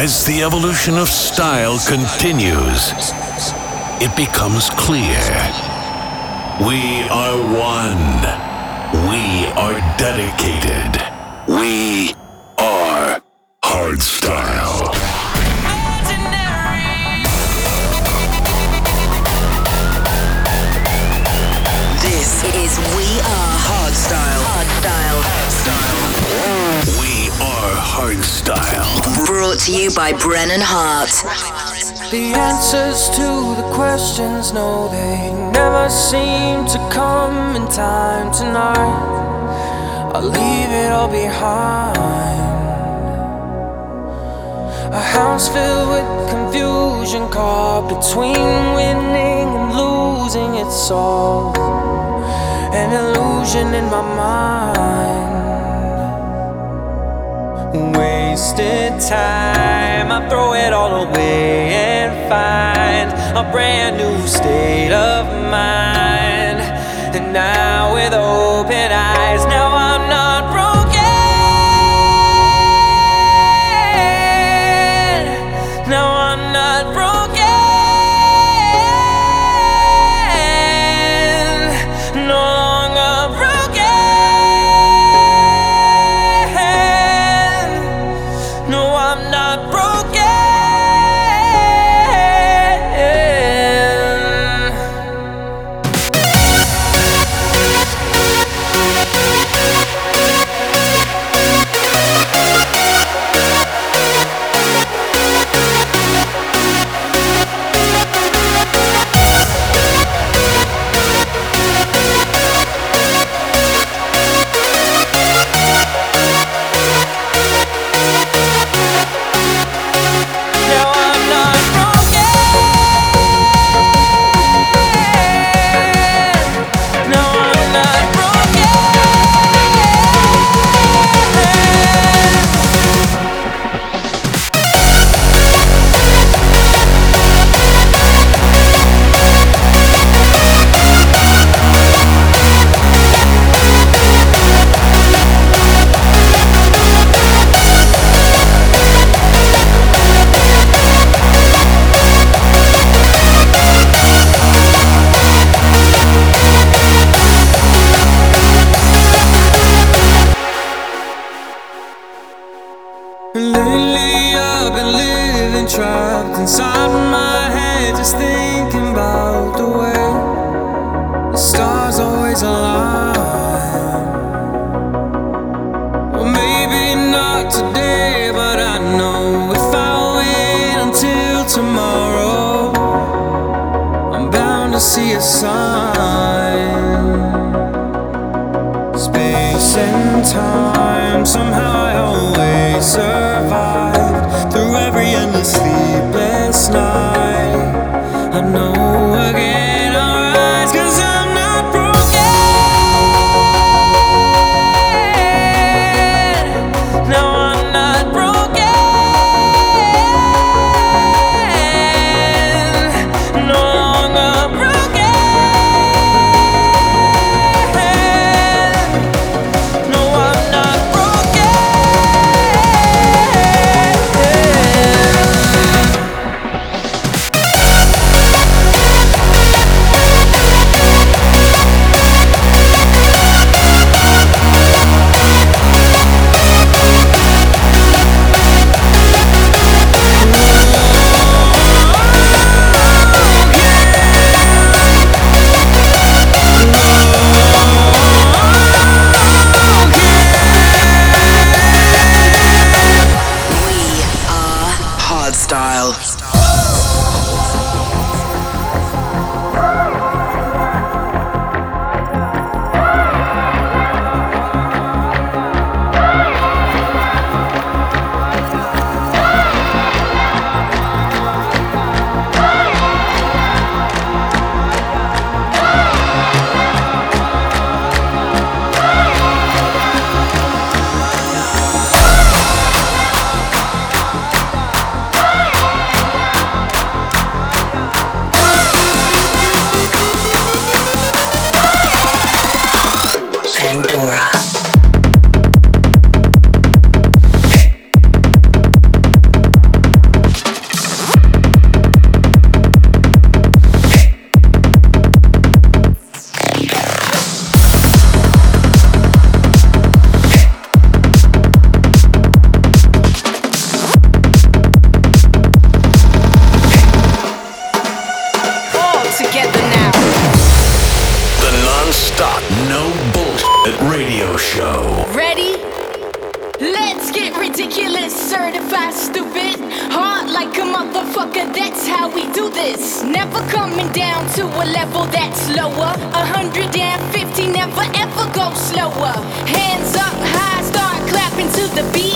As the evolution of style continues, it becomes clear. We are one. We are dedicated. We are hardstyle. This is We Are Hardstyle. We are hardstyle. Brought to you by Brennan Heart. The answers to the questions, no, they never seem to come in time tonight. I'll leave it all behind. A house filled with confusion, caught between winning and losing. It's all an illusion in my mind. Wasted time, I throw it all away and find a brand new state of mind. And now, with open eyes, inside my head, just thinking about the way the stars always align. Well, maybe not today, but I know if I wait until tomorrow, I'm bound to see a sign. 150, never ever go slower. Hands up high, start clapping to the beat.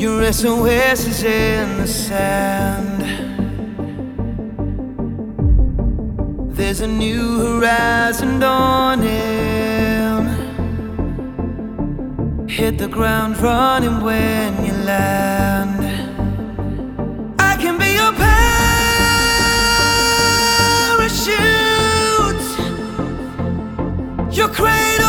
Your SOS is in the sand. There's a new horizon dawning. Hit the ground running when you land. I can be your parachute. You're crazy.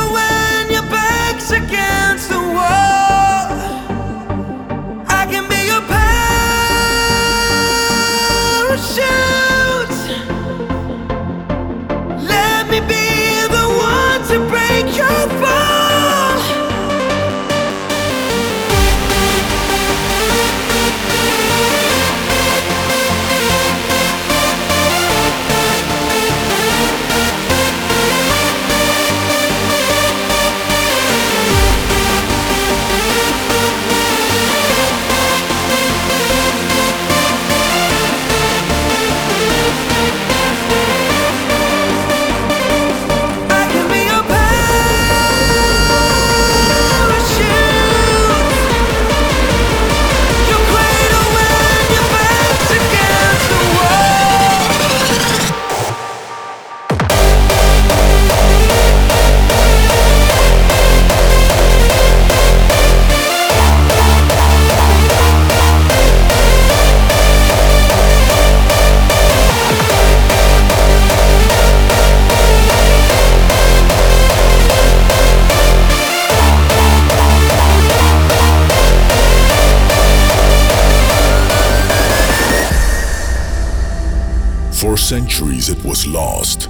centuries it was lost.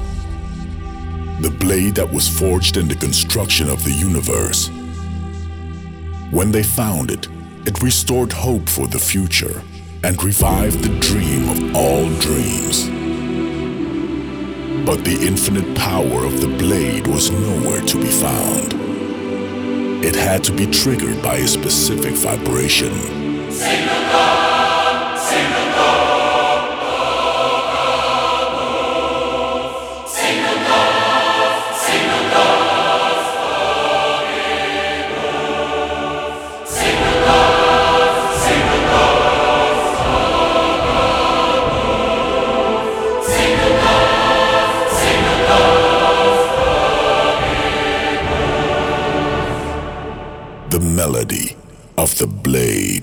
The blade that was forged in the construction of the universe. When they found it, it restored hope for the future and revived the dream of all dreams. But the infinite power of the blade was nowhere to be found. It had to be triggered by a specific vibration. Singapore! Singapore! The blade.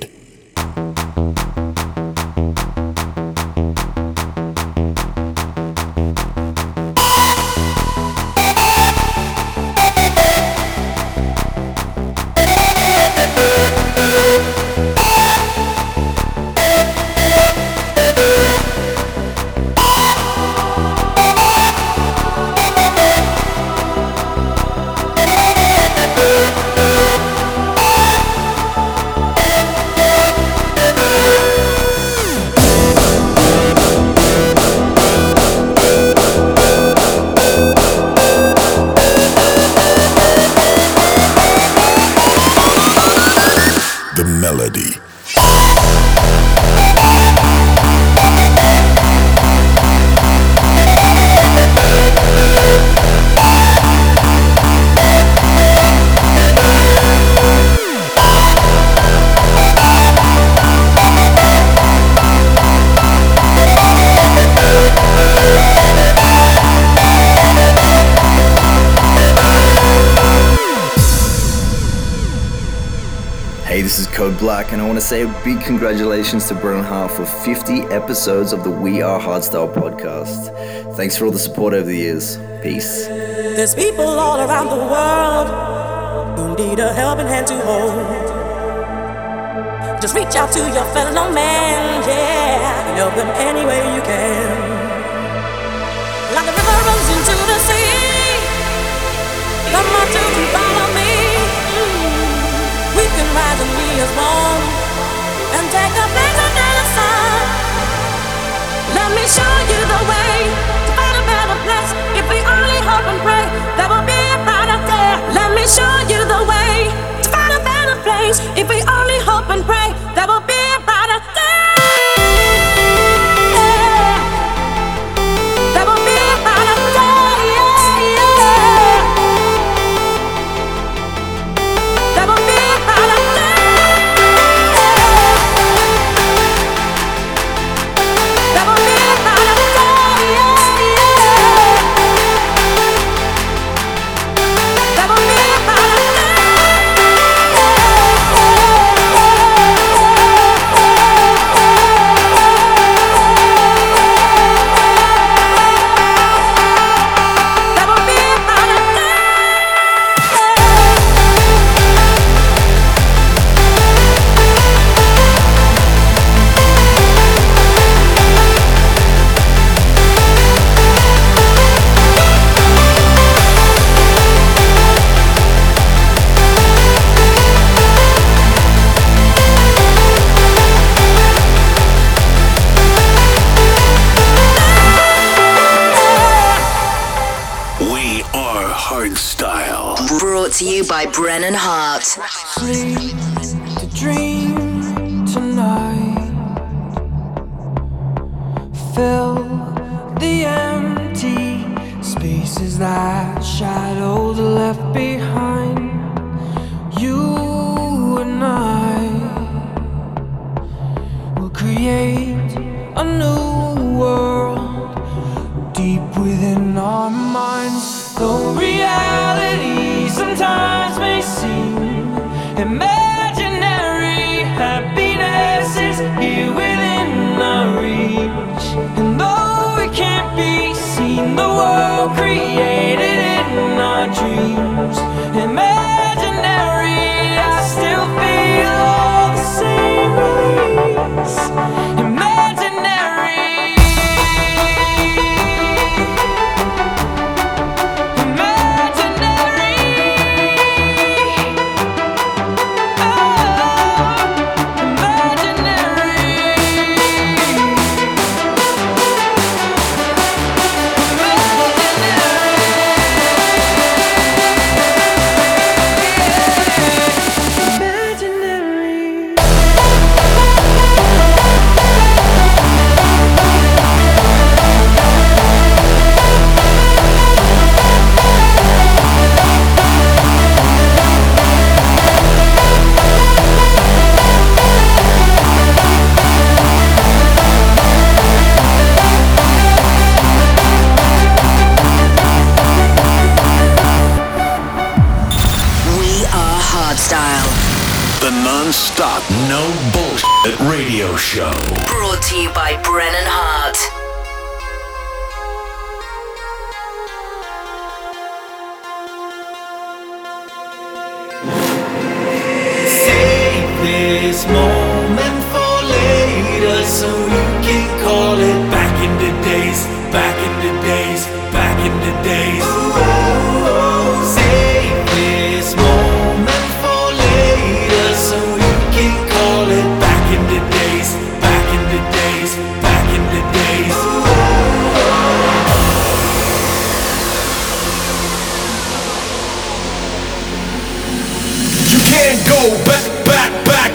Say a big congratulations to Brennan Heart for 50 episodes of the We Are Hardstyle podcast. Thanks for all the support over the years. Peace. There's people all around the world who need a helping hand to hold. Just reach out to your fellow man, yeah, and help them any way you can. If we only hope and pray, there will by Brennan Heart.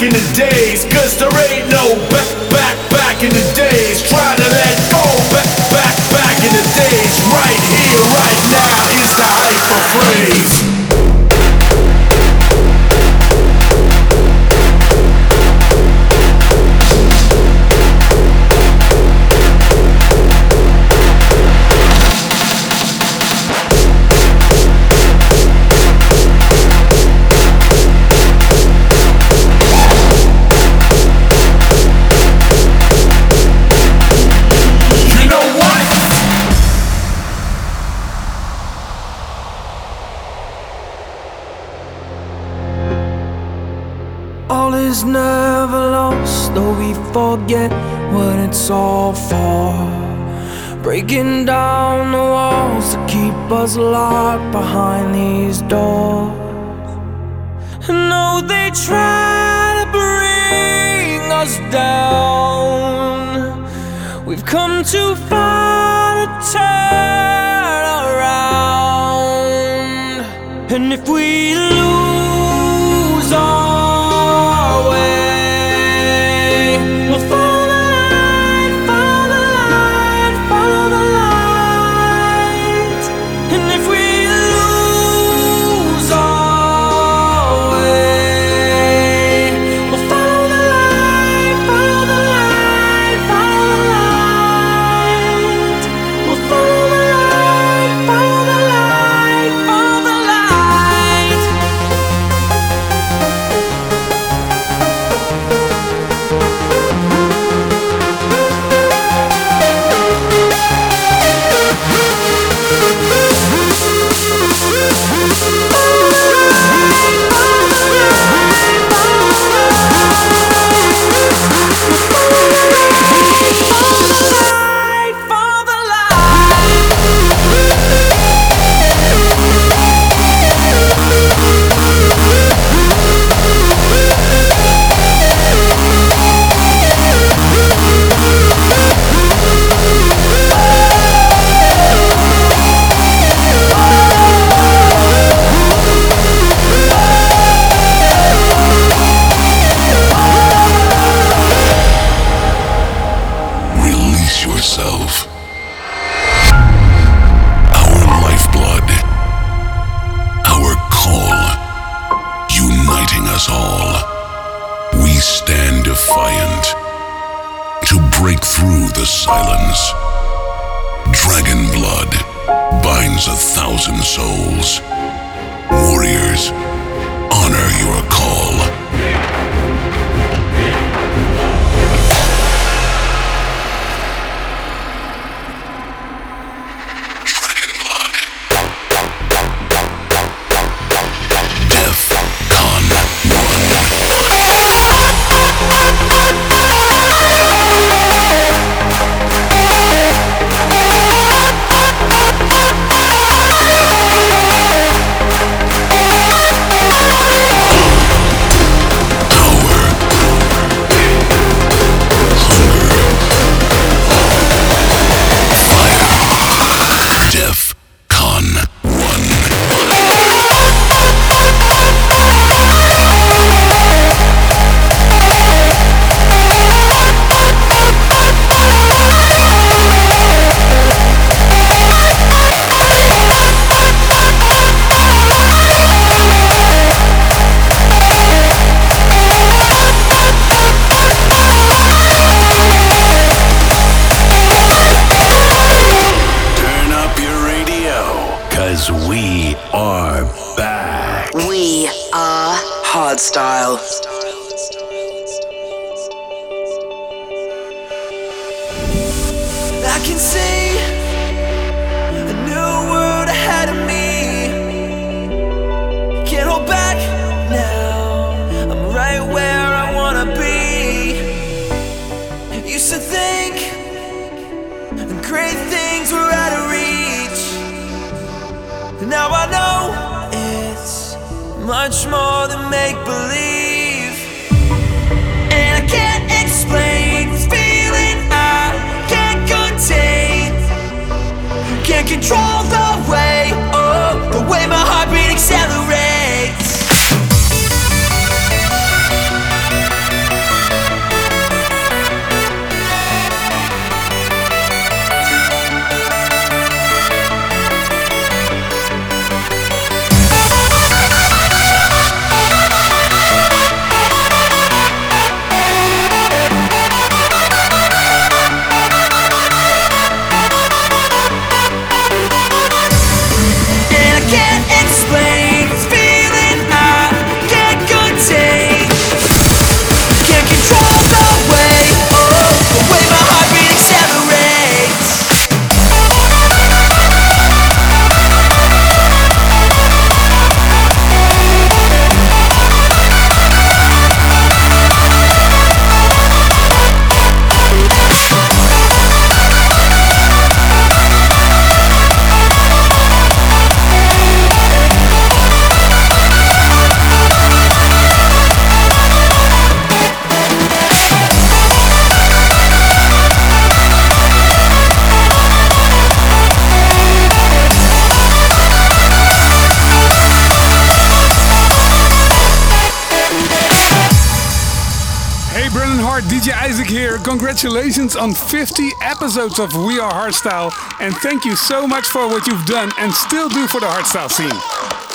in the days, cause there ain't no back, back, back in the days. Try to let go, back, back, back in the days. Right here, right now is the hyper phrase. as long. islands. Dragon blood binds a thousand souls. Warriors, honor your call. congratulations on 50 episodes of We Are Hardstyle. And thank you so much for what you've done and still do for the hardstyle scene.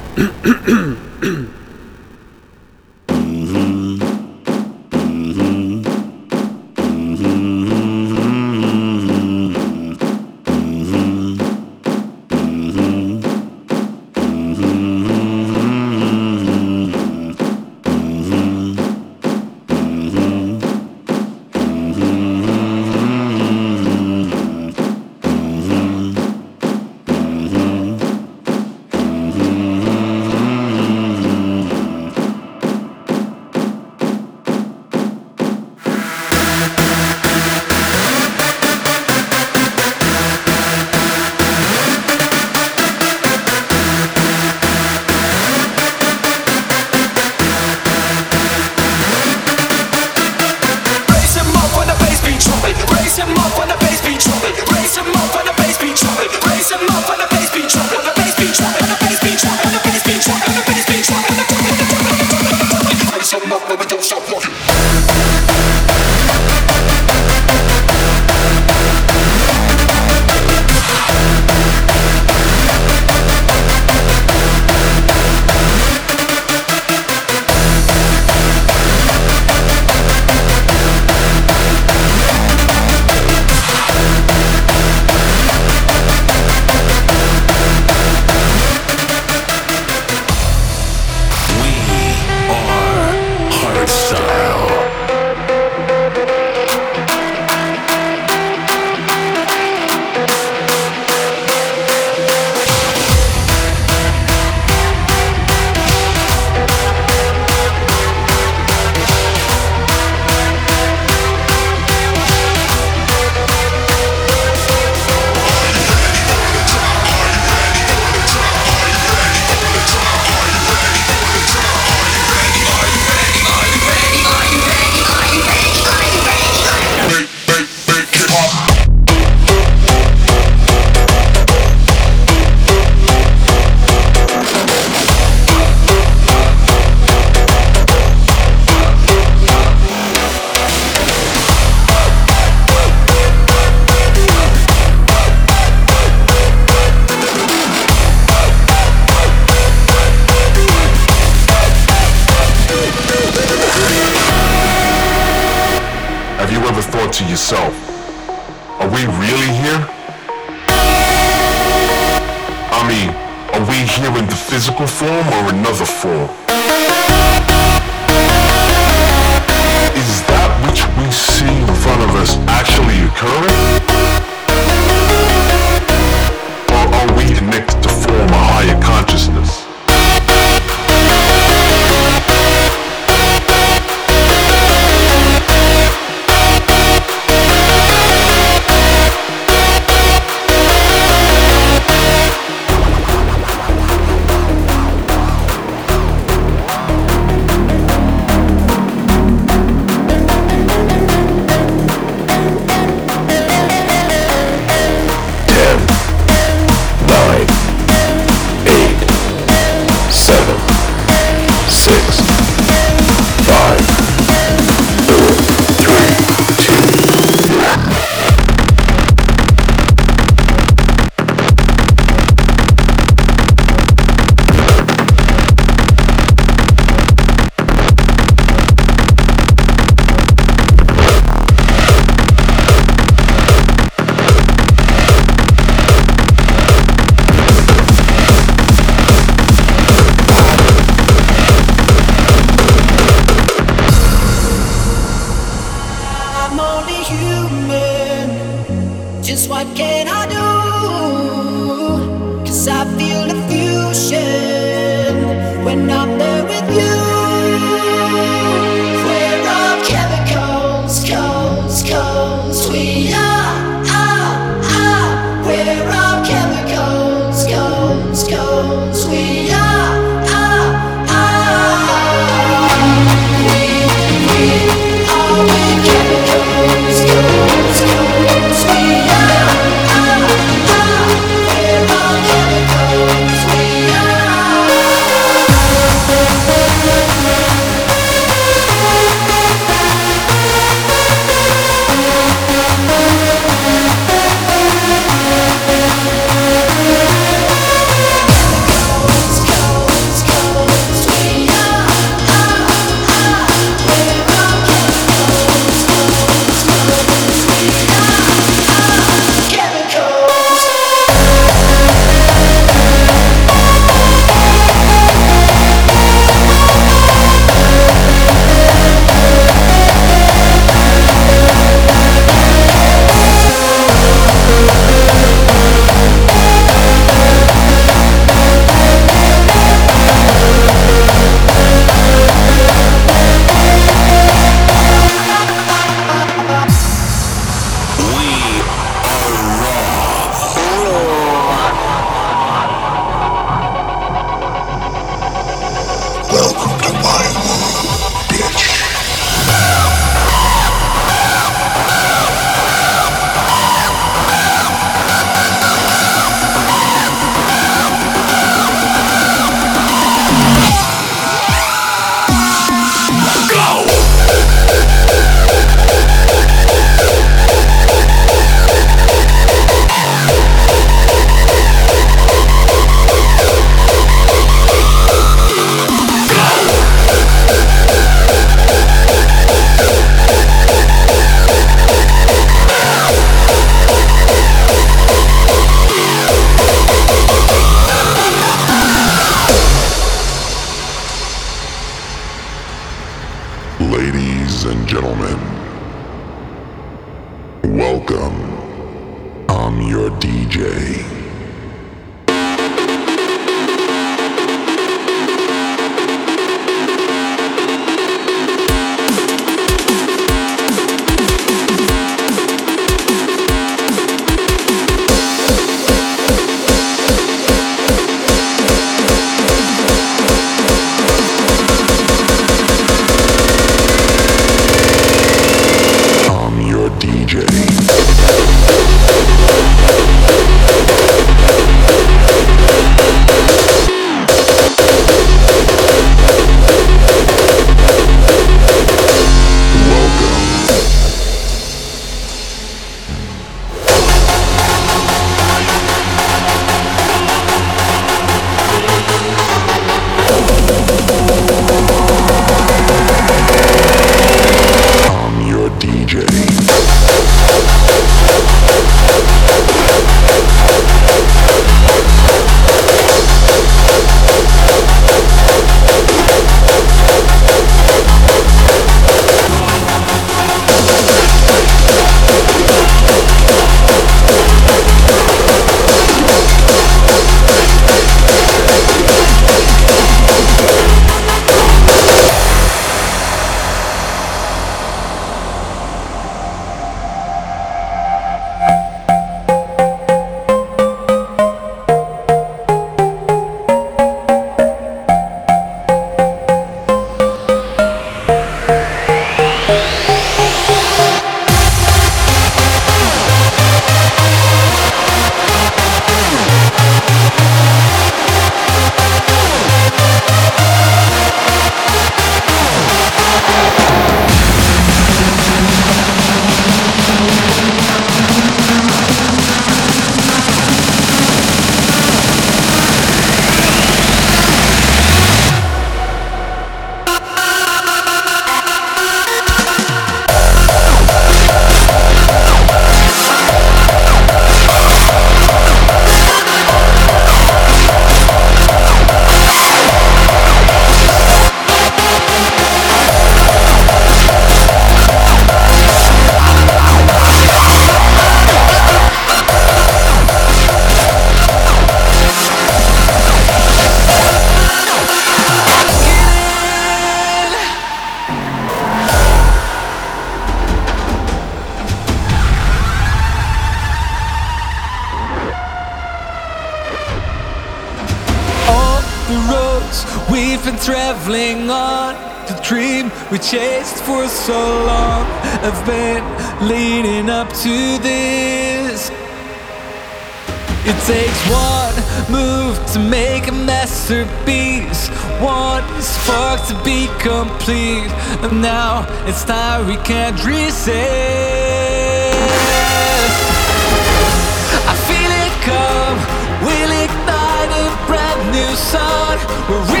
sun. We're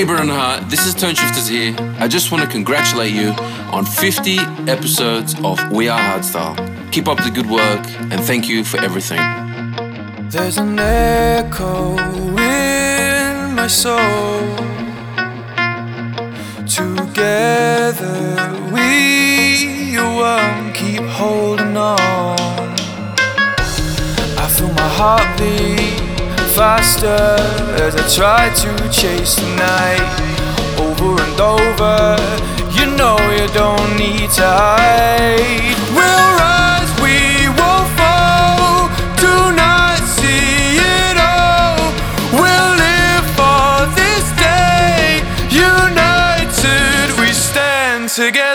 Hey Bernhard, this is Toneshifterz here. I just want to congratulate you on 50 episodes of We Are Hardstyle. Keep up the good work and thank you for everything. There's an echo in my soul. Together we are one, keep holding on. I feel my heart beat faster as I try to chase the night. Over and over, you know you don't need to hide. We'll rise, we will fall. Do not see it all. We'll live for this day. United, we stand together.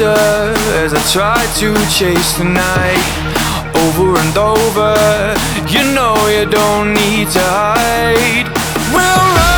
As I try to chase the night. Over and over, you know you don't need to hide. We'll rise,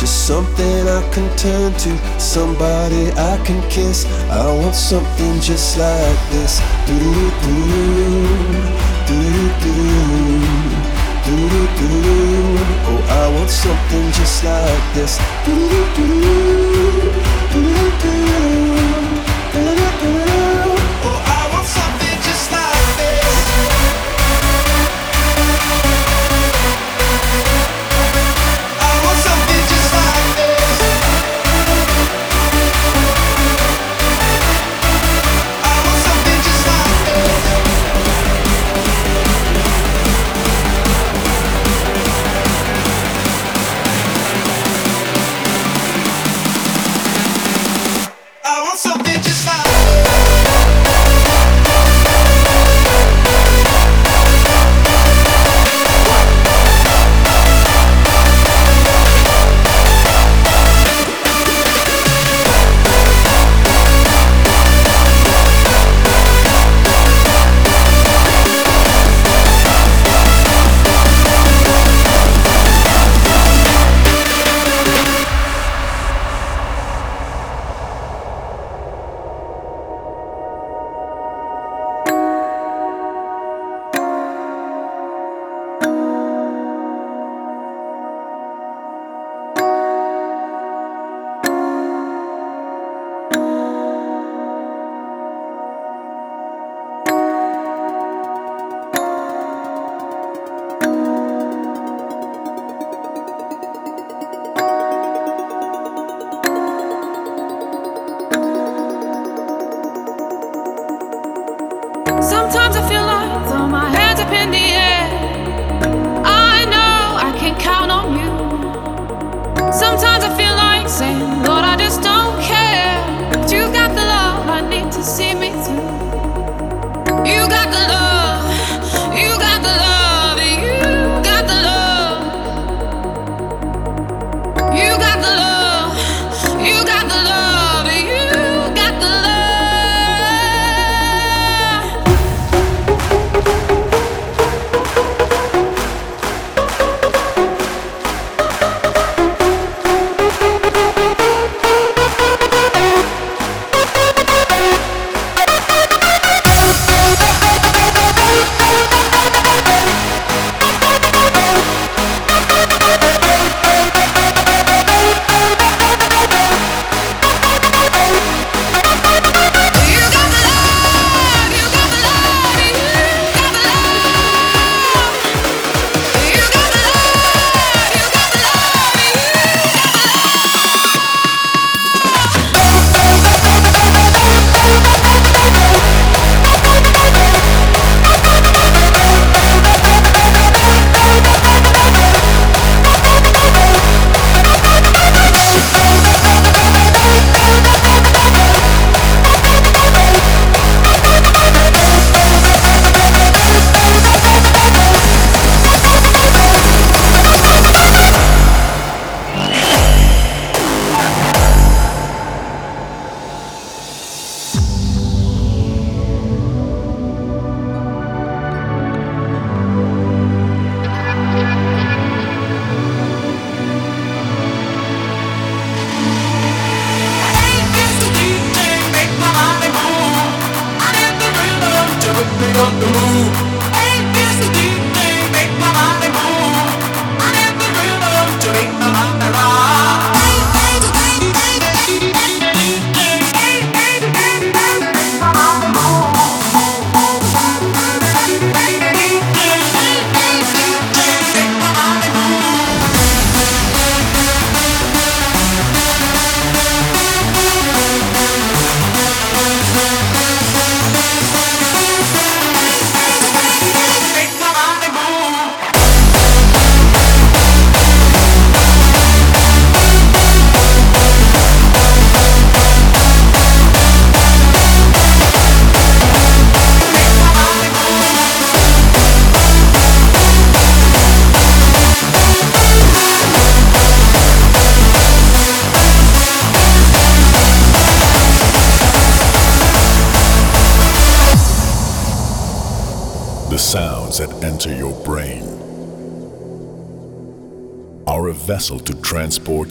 Just something I can turn to, somebody I can kiss. I want something just like this. Do-do-do, do-do-do, do-do-do. Oh, I want something just like this. Do-do-do, do-do-do. Oh,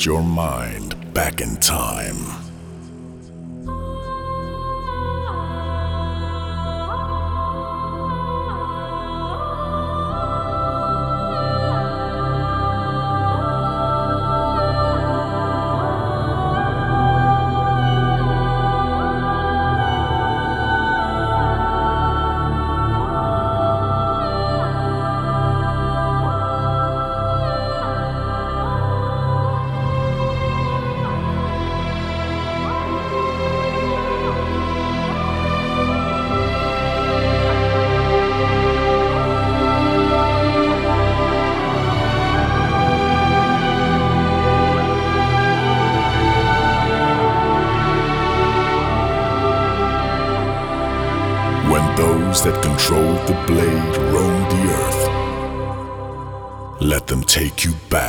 your mind controlled the blade roam the earth. Let them take you back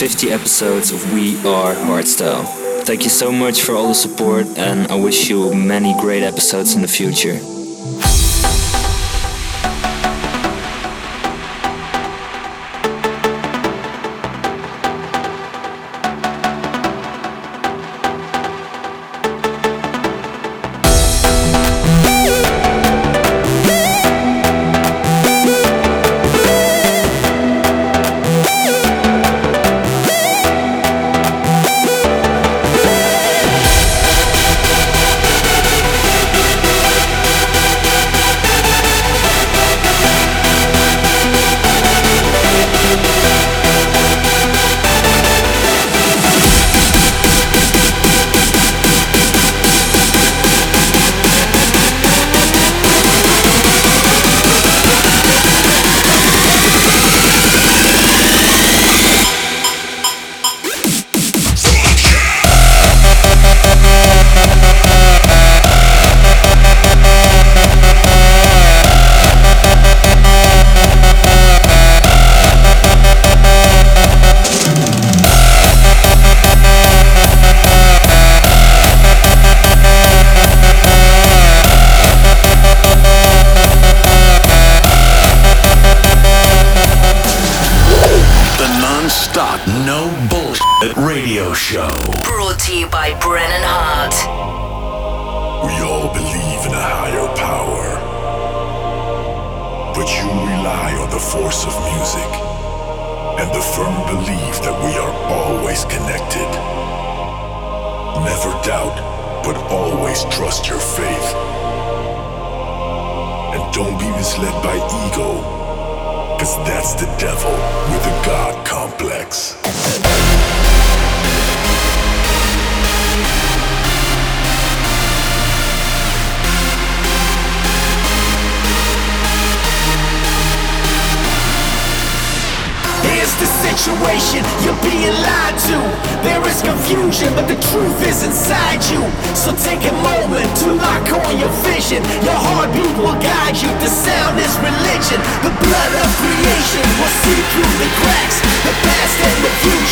50 episodes of We Are Hardstyle. Thank you so much for all the support, and I wish you many great episodes in the future.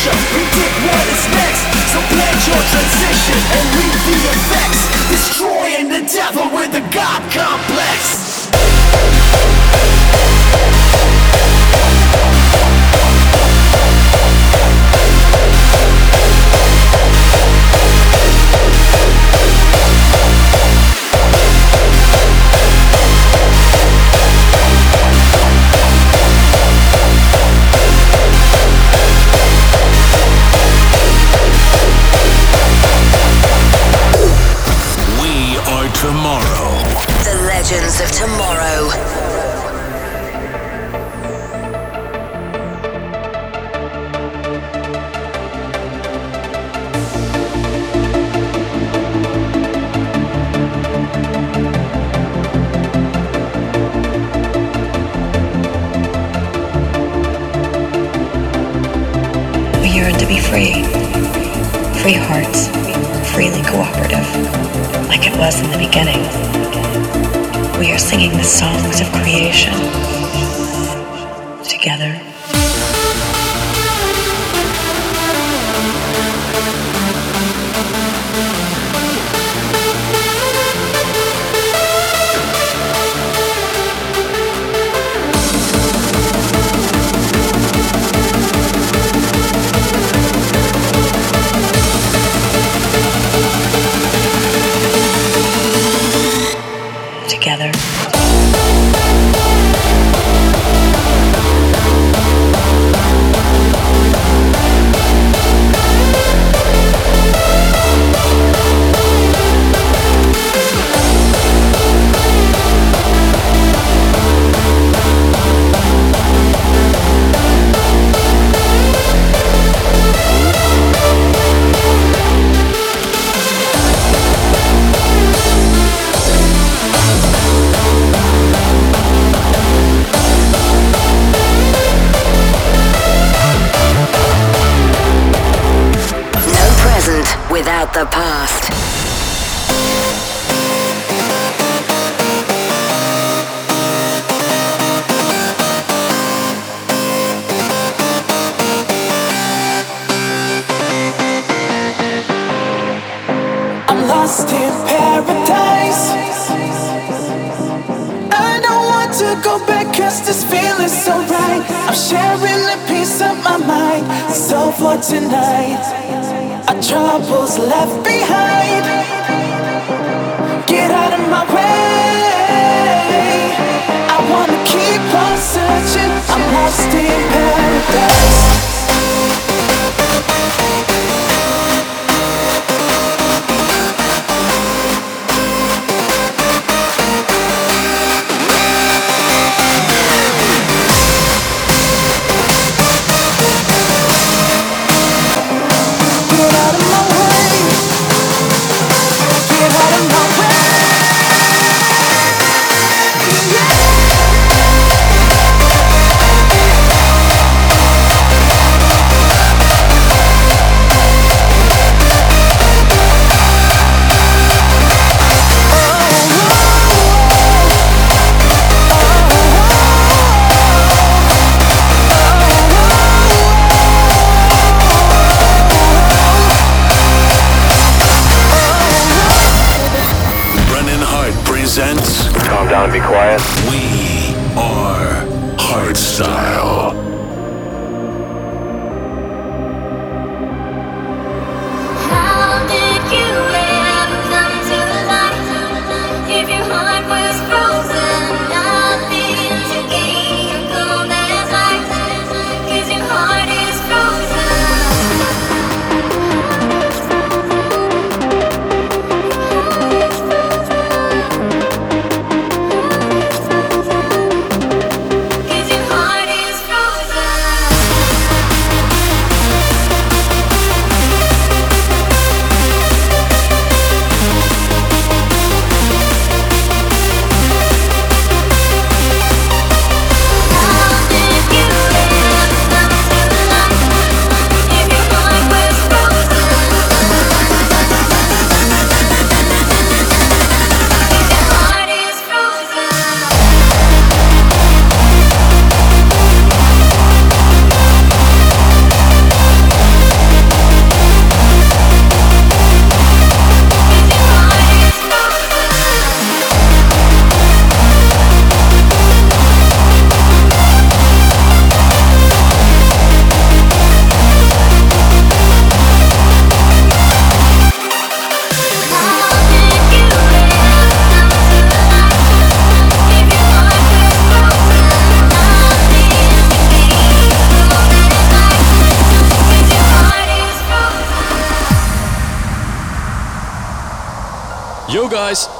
Complex.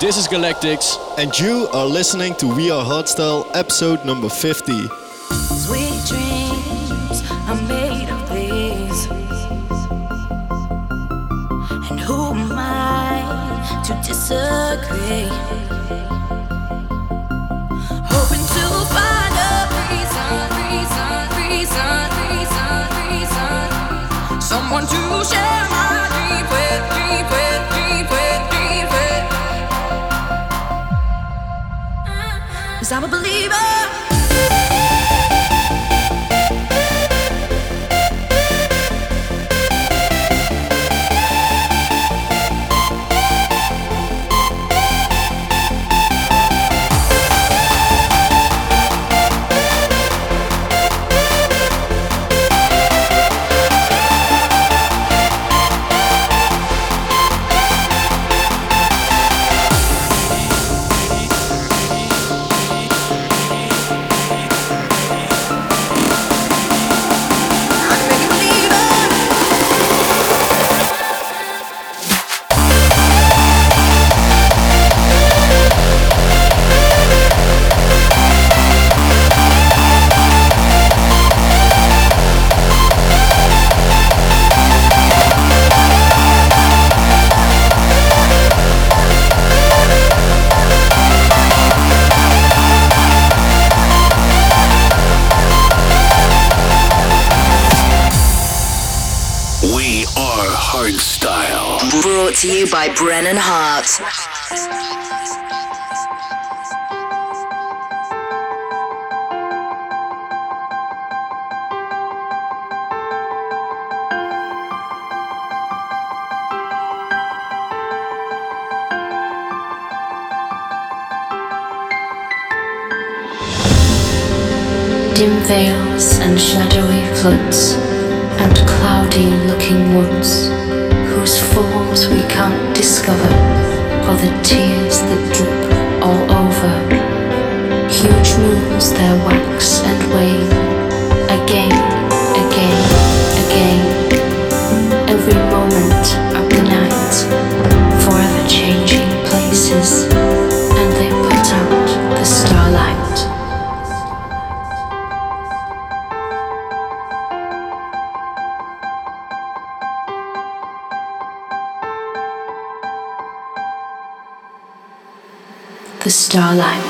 This is Galactixx, and you are listening to We Are Hardstyle episode number 50. To you by Brennan Heart. Dim veils and shadowy floods, and cloudy looking woods, whose forms we can't discover, for the tears that drip all over. Huge moons their wax and wane, starlight.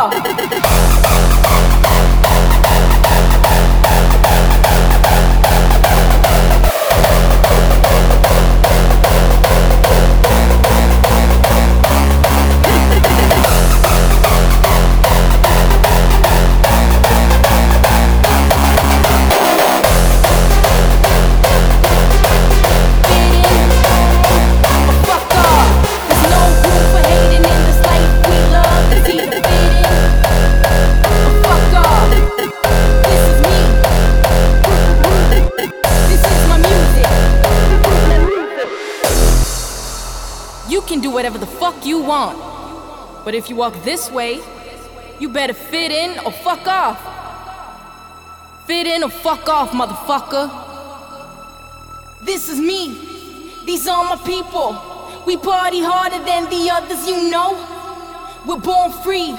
Fuck fuck you want. But if you walk this way, you better fit in or fuck off. Fit in or fuck off, motherfucker. This is me. These are my people. We party harder than the others, you know. We're born free,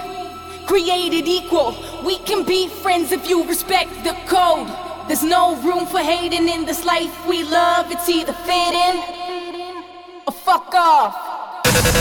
created equal. We can be friends if you respect the code. There's no room for hating in this life we love. It's either fit in or fuck off.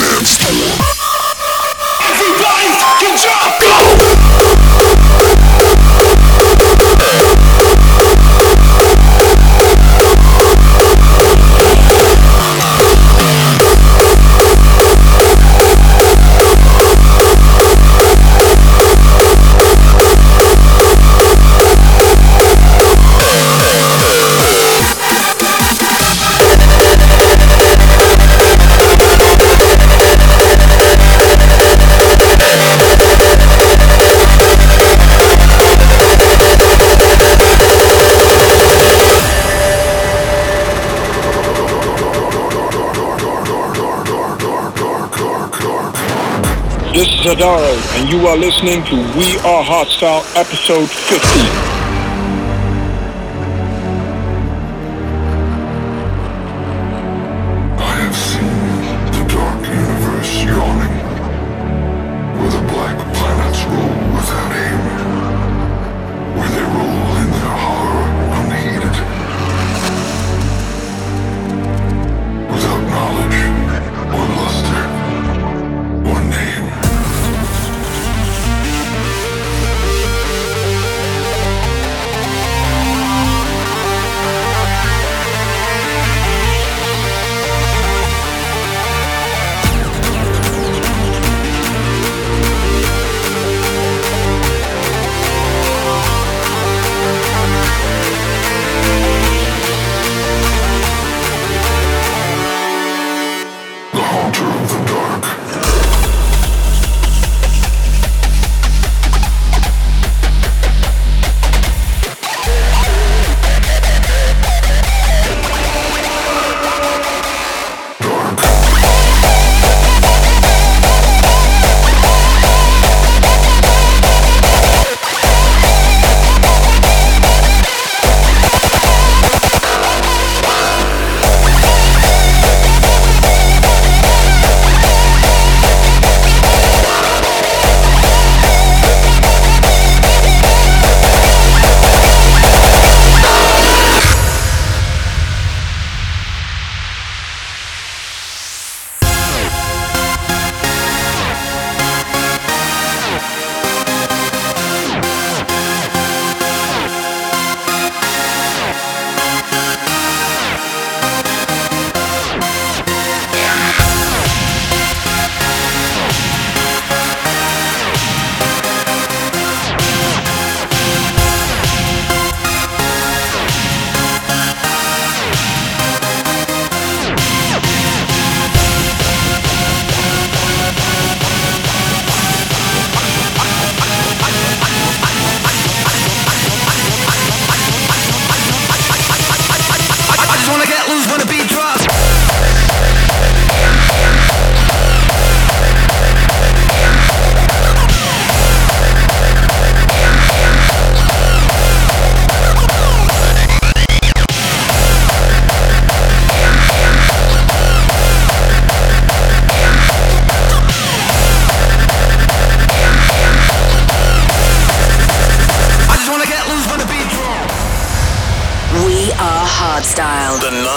off. Everybody fucking jump! Go! This is Adaro, and you are listening to We Are Hardstyle, episode 50.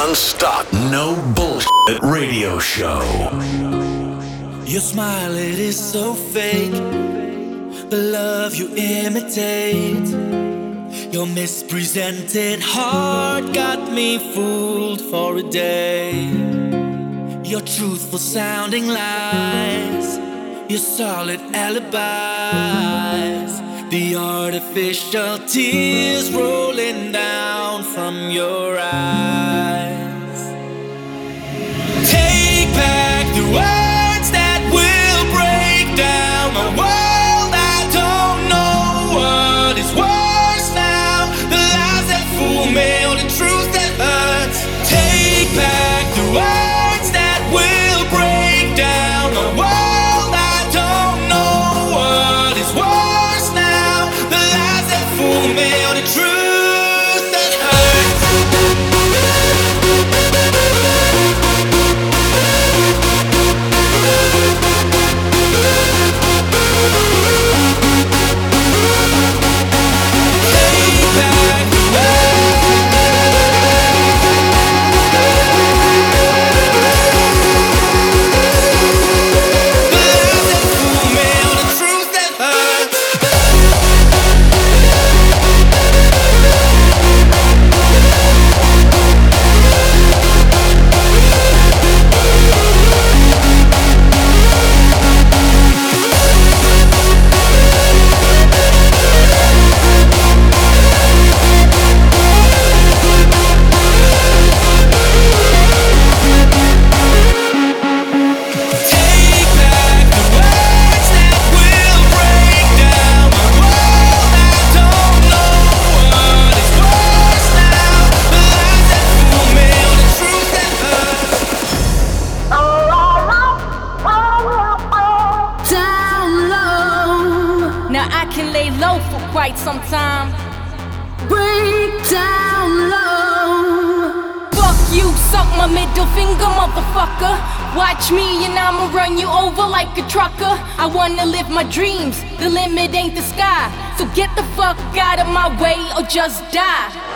Non-stop, no bullshit radio show. Your smile, it is so fake. The love you imitate. Your mispresented heart got me fooled for a day. Your truthful sounding lies. Your solid alibis. The artificial tears rolling down from your eyes. Back the words Watch me and I'ma run you over like a trucker. I wanna live my dreams, the limit ain't the sky. So get the fuck out of my way or just die.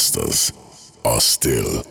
masters are still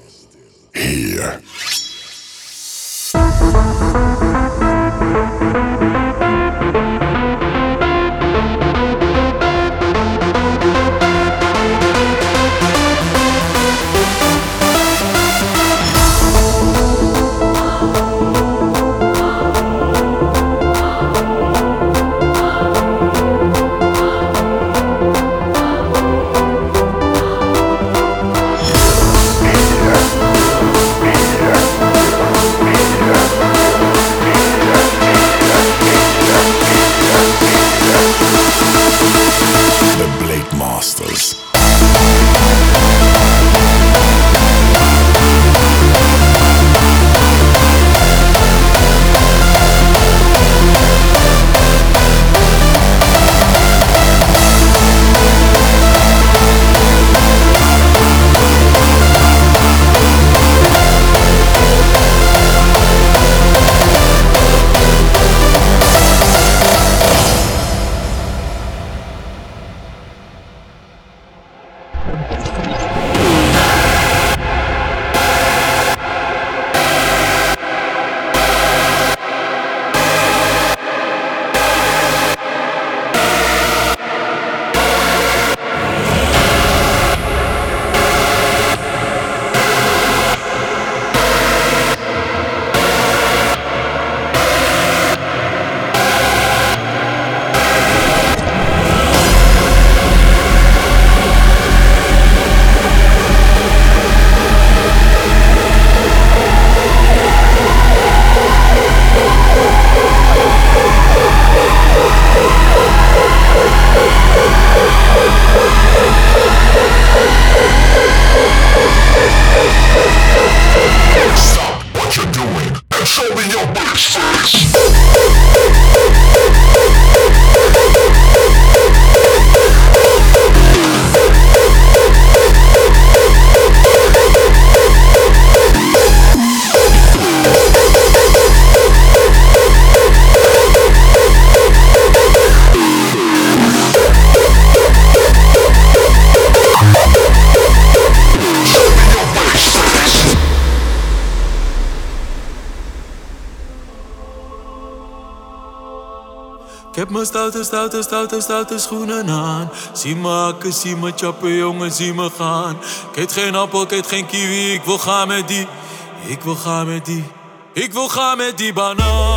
mijn stoute, stoute, stoute, stoute schoenen aan. Zie me hakken, zie me chappen, jongen, zie me gaan. Ik geen appel, ik geen kiwi, ik wil gaan met die. Ik wil gaan met die. Ik wil gaan met die banaan.